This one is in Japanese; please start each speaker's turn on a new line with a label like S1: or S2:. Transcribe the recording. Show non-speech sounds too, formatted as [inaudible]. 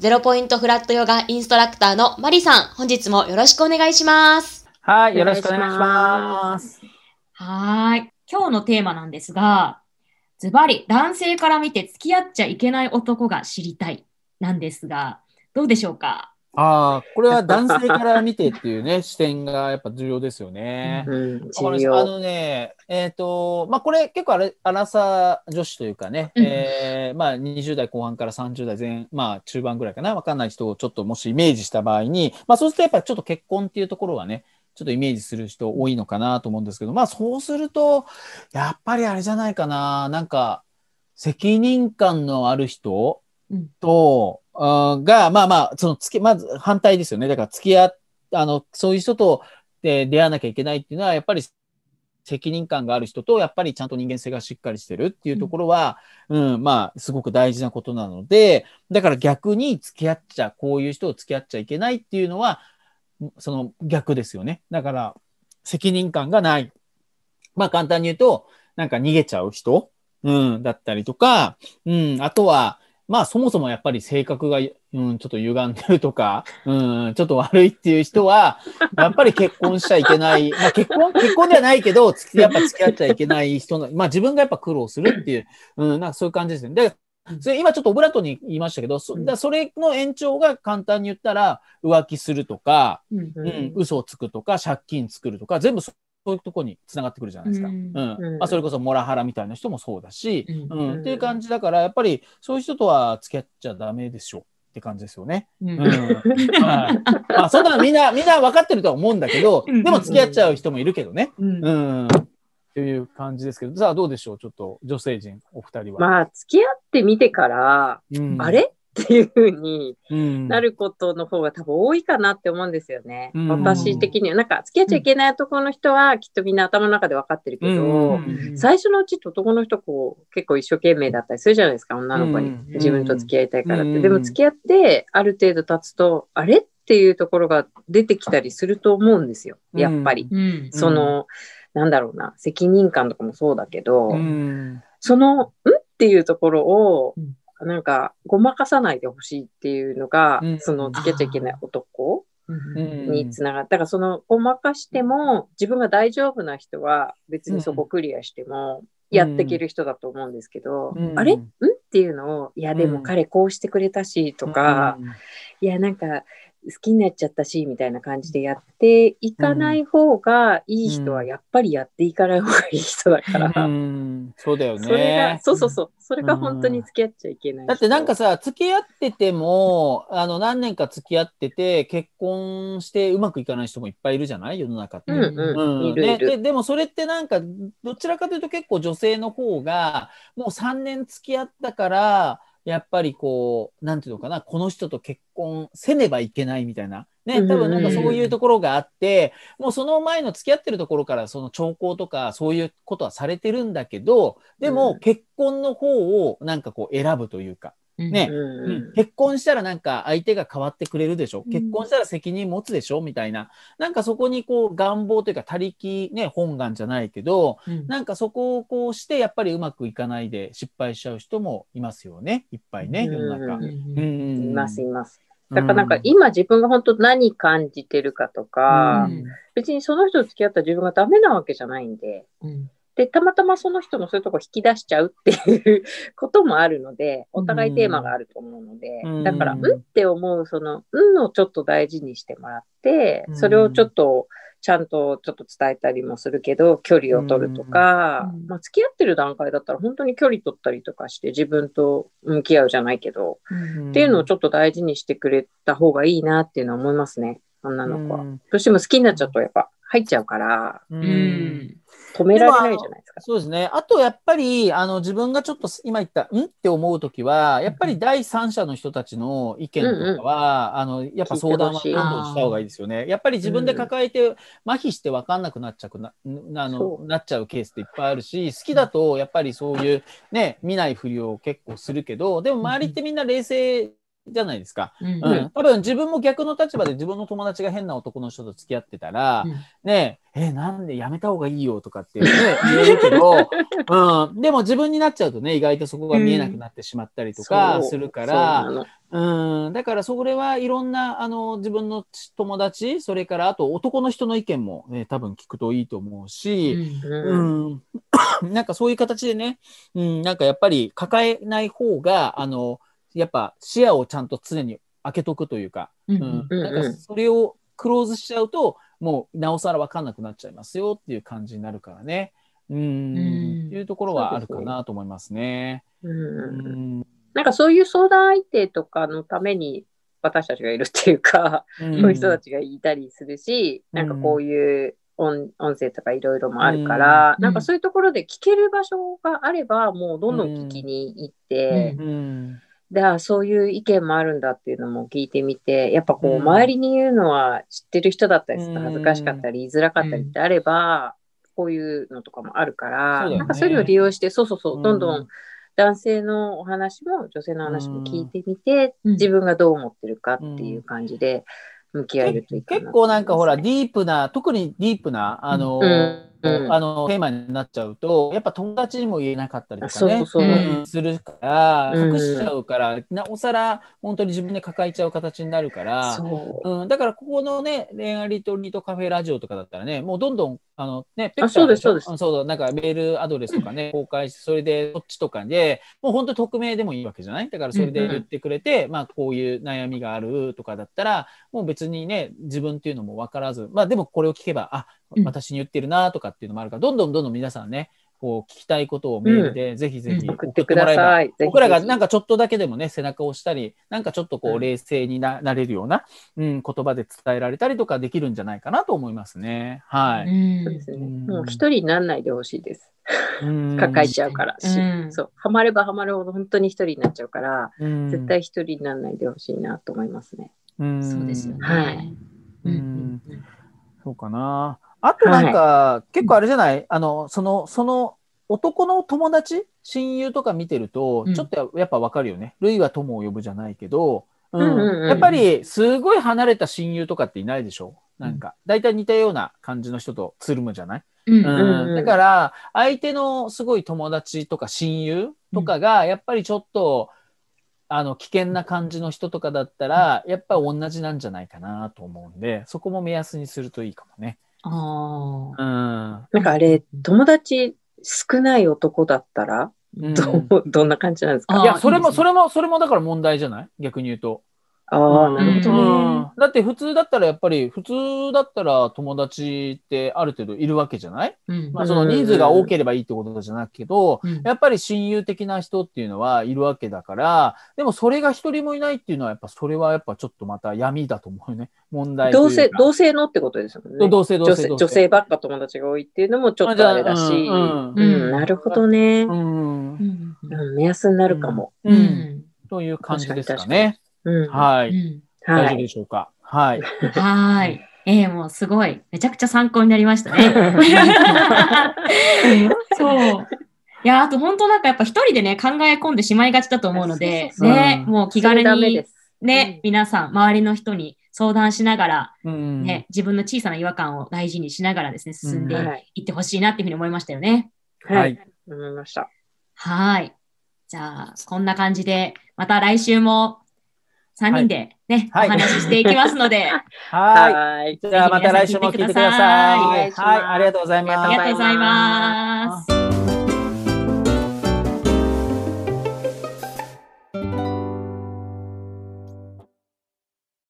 S1: ゼロポイントフラットヨガインストラクターのマリさん、本日もよろしくお願いします。
S2: はい、よろしくお願いします。
S3: はーい。今日のテーマなんですが、ズバリ、男性から見て付き合っちゃいけない男が知りたいなんですが、どうでしょうか？
S2: ああ、これは男性から見てっていうね、[laughs] 視点がやっぱ重要ですよね。
S4: うん、
S2: あのね、えっ、と、まあ、これ結構あれ、アラサー女子というかね、
S3: うん。
S2: えーまあ、20代後半から30代前、まあ、中盤ぐらいかな、わかんない人をちょっともしイメージした場合に、まあ、そうするとやっぱちょっと結婚っていうところはね、ちょっとイメージする人多いのかなと思うんですけど、まあ、そうすると、やっぱりあれじゃないかな、なんか、責任感のある人
S3: うん。
S2: と、あーが、まあまあ、そのつき、まず反対ですよね。だから付き合、あの、そういう人と、で出会わなきゃいけないっていうのは、やっぱり責任感がある人と、やっぱりちゃんと人間性がしっかりしてるっていうところは、うん、まあ、すごく大事なことなので、だから逆に付き合っちゃ、こういう人を付き合っちゃいけないっていうのは、その逆ですよね。だから、責任感がない。まあ、簡単に言うと、なんか逃げちゃう人、うん、だったりとか、うん、あとは、まあそもそもやっぱり性格が、うん、ちょっと歪んでるとか、うん、ちょっと悪いっていう人は、[laughs] やっぱり結婚しちゃいけない。まあ結婚、結婚ではないけど、つやっぱ付き合っちゃいけない人の、まあ自分がやっぱ苦労するっていう、うん、なんかそういう感じですね。で、それ今ちょっとオブラートに言いましたけど、そだそれの延長が簡単に言ったら、浮気するとか、
S3: うん、
S2: 嘘をつくとか、借金作るとか、全部そそういうところに繋がってくるじゃないですか。
S3: う
S2: うんん。
S4: うん
S2: まあ、それこそモラハラみたいな人もそうだし、
S3: うん
S2: うん、っていう感じだから、やっぱりそういう人とは付き合っちゃダメでしょって感じですよね。
S3: うん
S2: うん。はいまあ、そんなのみんな、みんな分かってるとは思うんだけど、
S3: うん
S2: でも付き合っちゃう人もいるけどね。
S3: うん
S2: うん。っていう感じですけど、さあどうでしょうちょっと女性陣、お二人は。
S4: まあ、付き合ってみてから、
S2: うん
S4: あれ？っていう風に
S2: うん
S4: なることの方が多分多いかなって思うんですよね。
S2: うん
S4: 私的には。なんか、付き合っちゃいけない男の人はきっとみんな頭の中で分かってるけど、
S2: うん
S4: 最初のうちって男の人こう結構一生懸命だったりするじゃないですか、女の子に。
S2: うん
S4: 自分と付き合いたいからって。
S2: うん
S4: でも付き合ってある程度経つと、あれっていうところが出てきたりすると思うんですよ。やっぱり。
S3: うん
S4: その、なんだろうな、責任感とかもそうだけど、
S2: うん。
S4: その、んっていうところを
S3: うん、
S4: なんか、ごまかさないでほしいっていうのが、
S2: うん。
S4: その、つけちゃいけない男
S3: うん。
S4: につながった。だから、その、ごまかしても、自分が大丈夫な人は、別にそこクリアしても、やっていける人だと思うんですけど、
S2: うん。
S4: あれ？ん？っていうのを、いや、でも彼こうしてくれたし、とか、いや、なんか、好きになっちゃったし、みたいな感じでやっていかない方がいい人は、やっぱりやっていかない方がいい人だから、
S2: うん、そうだよね。
S4: それが、そうそうそう、それが本当に付き合っちゃいけない人。
S2: だってなんかさ、付き合ってても、あの、何年か付き合ってて、結婚してうまくいかない人もいっぱいいるじゃない？世の中って。
S4: うんうん、いる
S2: ね、
S4: いる。
S2: ででもそれってなんかどちらかというと結構女性の方がもう3年付き合ったからやっぱりこうなんていうのかなこの人と結婚せねばいけないみたいな。ね多分なんかそういうところがあってもうその前の付き合ってるところからその兆候とかそういうことはされてるんだけどで
S4: うん。
S2: も結婚の方をなんかこう選ぶというかね。
S4: うん
S2: うん。結婚したらなんか相手が変わってくれるでしょ？
S3: うん。
S2: 結婚したら責任持つでしょ？みたいな。なんかそこにこう願望というか他力ね、本願じゃないけど、
S3: うん。
S2: なんかそこをこうしてやっぱりうまくいかないで失敗しちゃう人もいますよね。いっぱいね、
S4: うん。
S2: 世の中。
S4: います、います。だからなんか今自分が本当何感じてるかとか、
S3: うん。
S4: 別にその人と付き合った自分がダメなわけじゃないんで、
S3: うん
S4: で、たまたまその人のそういうとこ引き出しちゃうっていうこともあるので、お互いテーマがあると思うので、
S2: うん。
S4: だから、うんって思う、その、うんをちょっと大事にしてもらって
S2: う、ん。
S4: それをちょっと、ちゃんとちょっと伝えたりもするけど、距離を取るとか、
S3: うん。
S4: まあ、付き合ってる段階だったら本当に距離取ったりとかして自分と向き合うじゃないけど、
S3: うん。
S4: っていうのをちょっと大事にしてくれた方がいいなっていうのは思いますね、女の子は。
S2: うん。
S4: どうしても好きになっちゃうとやっぱ入っちゃうから、
S2: う
S3: うんん。
S4: 止められないじゃないですか。
S2: そうですね。あと、やっぱり、あの、自分がちょっと今言った、んって思うときは、やっぱり第三者の人たちの意見とかは、あの、やっぱ相談はどんどんした方がいいですよね。やっぱり自分で抱えて、麻痺して分かんなくなっちゃうな、のなっちゃうケースっていっぱいあるし、好きだと、やっぱりそういう、ね、見ないふりを結構するけど、でも周りってみんな冷静じゃないですか。
S3: うん。
S2: うん。
S4: うん。
S2: 多分自分も逆の立場で自分の友達が変な男の人と付き合ってたら、
S3: うん。
S2: ねえ、え、なんでやめた方がいいよとかって、ね、言えるけど、[laughs] うん、でも自分になっちゃうとね、意外とそこが見えなくなってしまったりとかするから、
S4: の。
S2: うん、だからそれはいろんな、あの、自分の友達、それからあと男の人の意見もね、多分聞くといいと思うし、
S3: うん、[coughs]
S2: なんかそういう形でね、うん、なんかやっぱり抱えない方が、あの、やっぱ視野をちゃんと常に開けとくというか、
S3: う
S2: うんん、
S4: うん
S2: なんかそれをクローズしちゃうと、もうなおさら分かんなくなっちゃいますよっていう感じになるからね。うん、
S3: うん。
S2: いうところはあるかなと思いますね。
S4: うん
S2: うん
S4: なんかそういう相談相手とかのために私たちがいるっていうか、
S2: うん。
S4: そういう人たちがいたりするし、
S2: うん。
S4: なんかこういう音音声とかいろいろもあるから、
S3: うん。
S4: なんかそういうところで聞ける場所があれば、もうどんどん聞きに行って、
S3: う
S2: うん
S4: であそういう意見もあるんだっていうのも聞いてみて、やっぱこう、
S2: うん。
S4: 周りに言うのは知ってる人だったりすると
S2: うん。
S4: 恥ずかしかったり、言いづらかったりってあれば、こういうのとかもあるから、なんかそういうのを利用して、そうそうそう、どん。ど
S2: うん
S4: ん男性のお話も女性の話も聞いてみて、
S3: うん。
S4: 自分がどう思ってるかっていう感じで向き合えるといいかな
S2: 結構なんかほら、
S4: デ
S2: ディープな、特にディープな、あの、
S4: うんうん。
S2: あの、テーマになっちゃうと、やっぱ友達にも言えなかったりとかね、するから、
S4: うん。
S2: 隠しちゃうから、なおさら本当に自分で抱えちゃう形になるから、
S4: そう。
S2: うん、だからここのね、恋愛リトリートカフェラジオとかだったらね、もうどんどん、あのね、ペッ
S4: そうですそうです。
S2: んそうなんかメールアドレスとかね、公開して、それでそっちとかで、もう本当に匿名でもいいわけじゃない？だからそれで言ってくれて、まあこういう悩みがあるとかだったら、もう別にね、自分っていうのも分からず、まあでもこれを聞けば、あ、
S3: うん。
S2: 私に言ってるなとかっていうのもあるから、どんどんどんどん皆さんね、こう聞きたいことをメールでぜひぜひ
S3: うん
S2: 送っ
S4: ててくだ
S2: もらえば、
S4: さい。ぜひぜひ
S2: 僕らがなんかちょっとだけでもね、背中を押したり、なんかちょっとこ
S4: う
S2: うん冷静にな,、なれるような、うん、言葉で伝えられたりとかできるんじゃないかなと思いますね。はい。
S3: うん
S4: そうですね。
S2: うん
S4: もう一人にならないでほしいです。
S2: うん
S4: 抱えちゃうから。し
S3: うん
S4: そう。ハマればハマるほど本当に一人になっちゃうから、
S2: うん
S4: 絶対一人にならないでほしいなと思いますね。
S2: うん
S3: そうですよね。
S4: はい
S3: うん
S2: うんそうかな。あとなんか、結構あれじゃない？あの、その、その、男の友達？親友とか見てると
S3: うん、
S2: ちょっとややっぱわかるよね。ルイは友を呼ぶじゃないけど、うん。やっぱり、すごい離れた親友とかっていないでしょ？なんか、大体似たような感じの人とつるむじゃない？
S3: うん。
S2: だから、相手のすごい友達とか親友とかが、やっぱりちょっと、あの、危険な感じの人とかだったら、やっぱり同じなんじゃないかなと思うんで、そこも目安にするといいかもね。
S3: ああ。
S2: うん。
S4: なんかあれ、友達少ない男だったら、
S2: うん
S4: どうどんな感じなんですか？
S2: いや、それも、それも、それもだから問題じゃない？逆に言うと。
S4: ああ、なるほどね。
S2: うんだって普通だったらやっぱり、普通だったら友達ってある程度いるわけじゃない？
S3: うん
S2: まあその人数が多ければいいってことじゃなくけど、
S3: うん
S2: やっぱり親友的な人っていうのはいるわけだから、でもそれが一人もいないっていうのはやっぱそれはやっぱちょっとまた闇だと思うよね。問題
S4: 同性、同性のってことですもんね。
S2: 同性同
S4: 女性女性ばっか友達が多いっていうのもちょっとあれだし。
S2: うん
S4: うんなるほどね。
S2: うん。
S4: 目安になるかも。
S2: う。
S3: うんん
S2: という感じですかね。
S4: うん。
S2: はい。
S3: うん
S2: 大丈夫
S4: はい。
S2: でしょうか？はい。
S3: はーい。えー、もうすごい。めちゃくちゃ参考になりましたね。[laughs] [laughs] そう。いや、あと本当なんかやっぱ一人でね、考え込んでしまいがちだと思うので、ね、
S2: うん
S3: もう気軽に
S4: す。
S3: ね、
S4: うん
S3: 皆さん、周りの人に相談しながら、
S2: うん
S3: ね、自分の小さな違和感を大事にしながらですね、進んで
S4: い。
S3: いってほしいなっていうふうに思いましたよね。
S2: は
S4: はいい。思いました。
S3: はい。じゃあ、こんな感じで、また来週も3人でね、
S2: はい
S3: お話ししていきますので、[laughs]
S2: はい。
S4: はい。
S2: じゃあまた来週も聞いてください。はい。ありがとうございます。
S3: ありがとうございます。